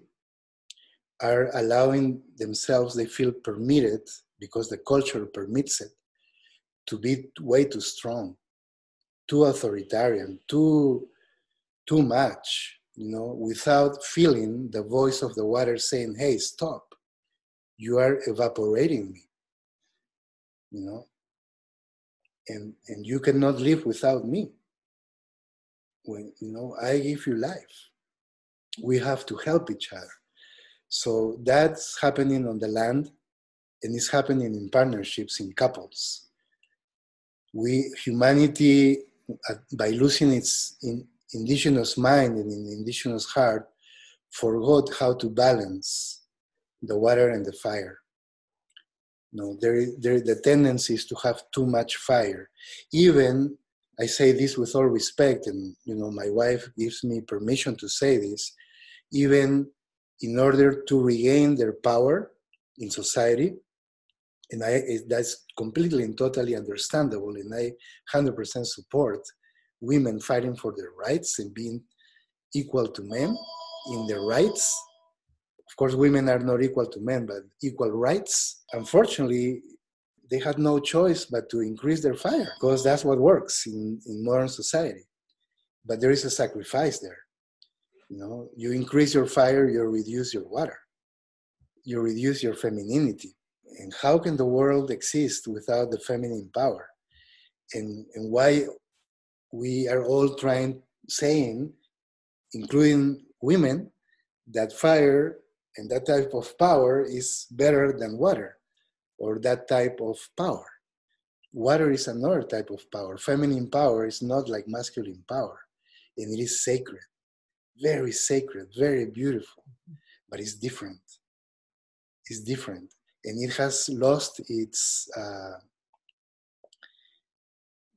are allowing themselves, they feel permitted because the culture permits it to be way too strong, too authoritarian, too too much you know, without feeling the voice of the water saying, hey, stop, you are evaporating me. you know? And and you cannot live without me. When you know i give you life. We have to help each other so that's happening on the land and it's happening in partnerships in couples. We humanity uh, by losing its in, indigenous mind and in indigenous heart forgot how to balance the water and the fire. No there, there the tendency is to have too much fire. Even i say this with all respect and you know my wife gives me permission to say this even in order to regain their power in society and I, that's completely and totally understandable and i 100% support women fighting for their rights and being equal to men in their rights of course, women are not equal to men, but equal rights. Unfortunately, they had no choice but to increase their fire because that's what works in, in modern society. But there is a sacrifice there. You know, you increase your fire, you reduce your water, you reduce your femininity. And how can the world exist without the feminine power? And, and why we are all trying, saying, including women, that fire and that type of power is better than water or that type of power. Water is another type of power. Feminine power is not like masculine power, and it is sacred, very sacred, very beautiful, but it's different. It's different, and it has lost its. Uh,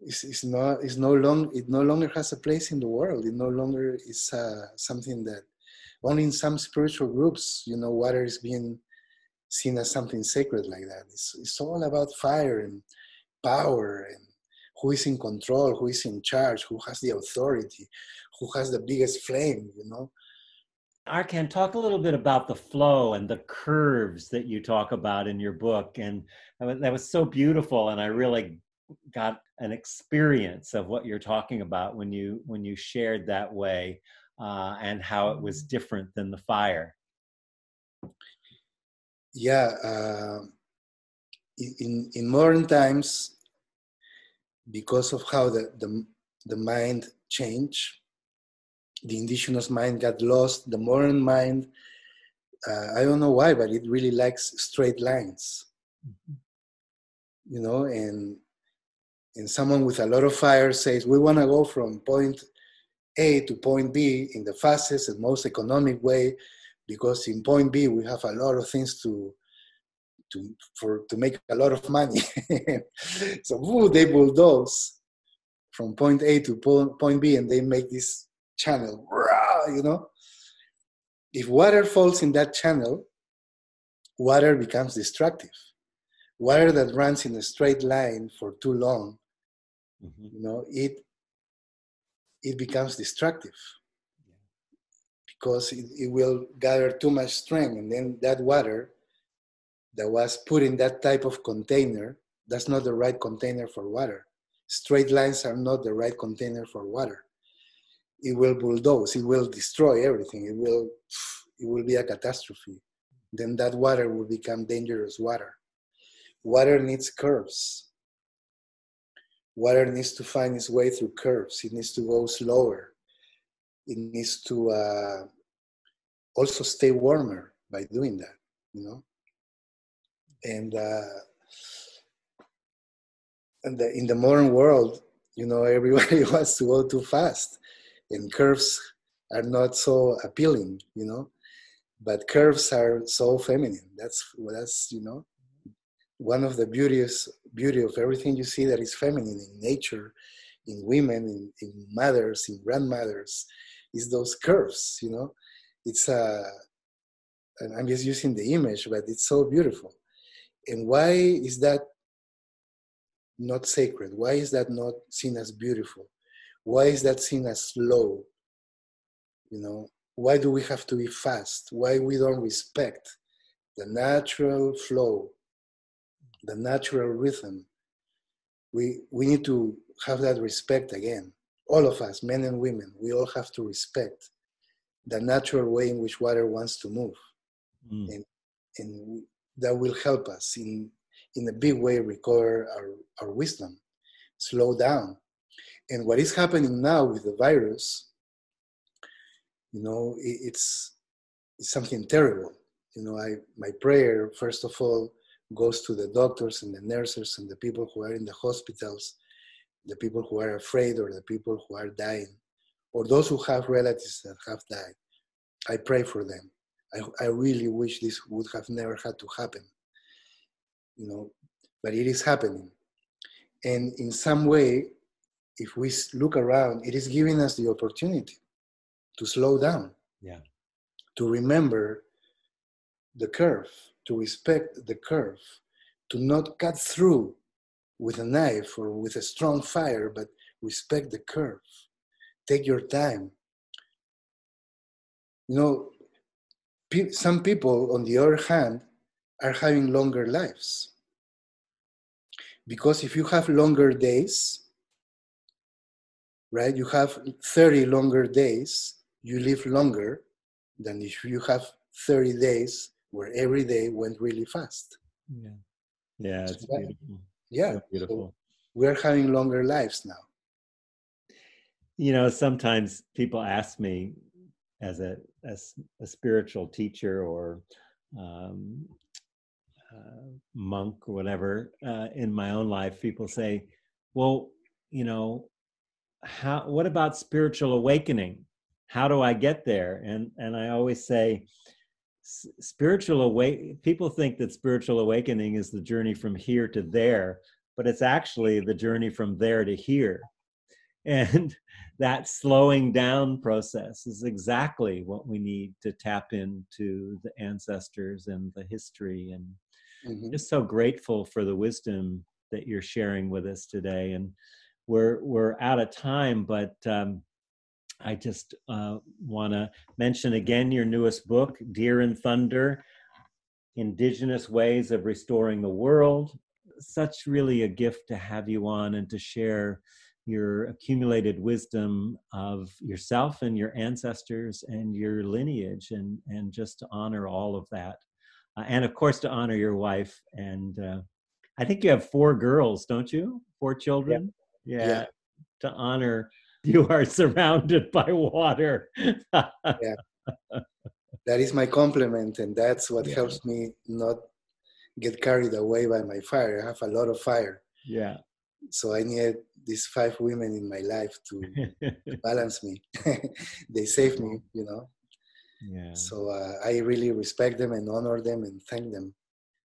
it's, it's not. It's no long. It no longer has a place in the world. It no longer is uh, something that only in some spiritual groups, you know, water is being seen as something sacred like that. It's, it's all about fire and power and who is in control, who is in charge, who has the authority, who has the biggest flame, you know. Arkan, talk a little bit about the flow and the curves that you talk about in your book. And that was so beautiful. And I really got an experience of what you're talking about when you when you shared that way uh, and how it was different than the fire. Yeah, uh, in in modern times, because of how the the, the mind changed, the indigenous mind got lost. The modern mind, uh, I don't know why, but it really likes straight lines. Mm-hmm. You know, and and someone with a lot of fire says, "We want to go from point a to point B in the fastest and most economic way, because in point B we have a lot of things to to for to make a lot of money. so woo, they bulldoze from point A to point B, and they make this channel. You know, if water falls in that channel, water becomes destructive. Water that runs in a straight line for too long, mm-hmm. you know, it it becomes destructive because it, it, will gather too much strength and then that water that was put in that type of container that's not the right container for water straight lines are not the right container for water it will bulldoze it will destroy everything it will it will be a catastrophe then that water will become dangerous water water needs curves water needs to find its way through curves. It needs to go slower. It needs to uh, also stay warmer by doing that, you know. And uh, and the, in the modern world, you know, everybody wants to go too fast, and curves are not so appealing, you know. But curves are so feminine. That's that's you know one of the beauties beauty of everything you see that is feminine in nature in women in, in mothers in grandmothers is those curves you know it's a uh, and i'm just using the image but it's so beautiful and why is that not sacred why is that not seen as beautiful why is that seen as slow you know why do we have to be fast why we don't respect the natural flow the natural rhythm. We, we need to have that respect again. All of us, men and women, we all have to respect the natural way in which water wants to move. Mm. And, and that will help us in, in a big way recover our, our wisdom, slow down. And what is happening now with the virus, you know, it, it's, it's something terrible. You know, I, my prayer, first of all, goes to the doctors and the nurses and the people who are in the hospitals, the people who are afraid or the people who are dying, or those who have relatives that have died. I pray for them. I, I really wish this would have never had to happen. You know, but it is happening. And in some way, if we look around, it is giving us the opportunity to slow down. Yeah. To remember the curve, to respect the curve, to not cut through with a knife or with a strong fire, but respect the curve. Take your time. You know, some people, on the other hand, are having longer lives. Because if you have longer days, right, you have 30 longer days, you live longer than if you have 30 days where every day went really fast. Yeah. Yeah, it's so beautiful. Yeah. So beautiful. So we're having longer lives now. You know, sometimes people ask me as a as a spiritual teacher or um, uh, monk or whatever uh, in my own life, people say, "Well, you know, how? What about spiritual awakening? How do I get there?" And and I always say, spiritual awake. People think that spiritual awakening is the journey from here to there, but it's actually the journey from there to here. And that slowing down process is exactly what we need to tap into the ancestors and the history and mm-hmm. just so grateful for the wisdom that you're sharing with us today and we're we're out of time but um, i just uh, want to mention again your newest book deer and thunder indigenous ways of restoring the world. Such really a gift to have you on and to share your accumulated wisdom of yourself and your ancestors and your lineage and and just to honor all of that. Uh, and of course to honor your wife and uh, i think you have four girls don't you? Four children? yeah, yeah. yeah. to honor you are surrounded by water yeah that is my compliment and that's what yeah. helps me not get carried away by my fire i have a lot of fire yeah so i need these five women in my life to, balance me. they save me, you know. Yeah. So uh, I really respect them and honor them and thank them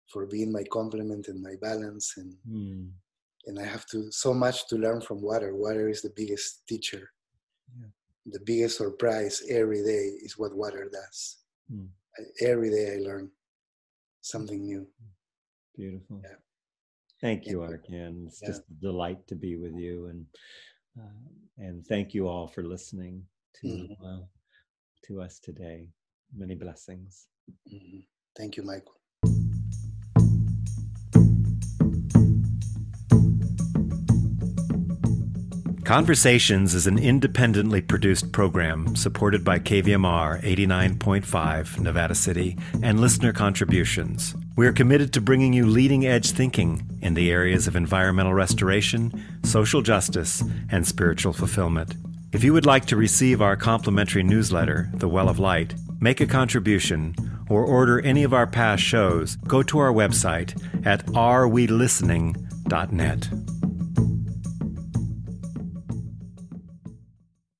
for being my complement and my balance and mm. And I have to so much to learn from water. Water is the biggest teacher. Yeah. The biggest surprise every day is what water does. Mm. every day I learn something new. Beautiful. Yeah. Thank you, Arkan. It's yeah. just a delight to be with you, and uh, and thank you all for listening to mm-hmm. uh, to us today. Many blessings. Mm-hmm. Thank you, Michael. Conversations is an independently produced program supported by KVMR 89.5 Nevada City and listener contributions. We are committed to bringing you leading edge thinking in the areas of environmental restoration, social justice, and spiritual fulfillment. If you would like to receive our complimentary newsletter, The Well of Light, make a contribution, or order any of our past shows, go to our website at arewelistening.net.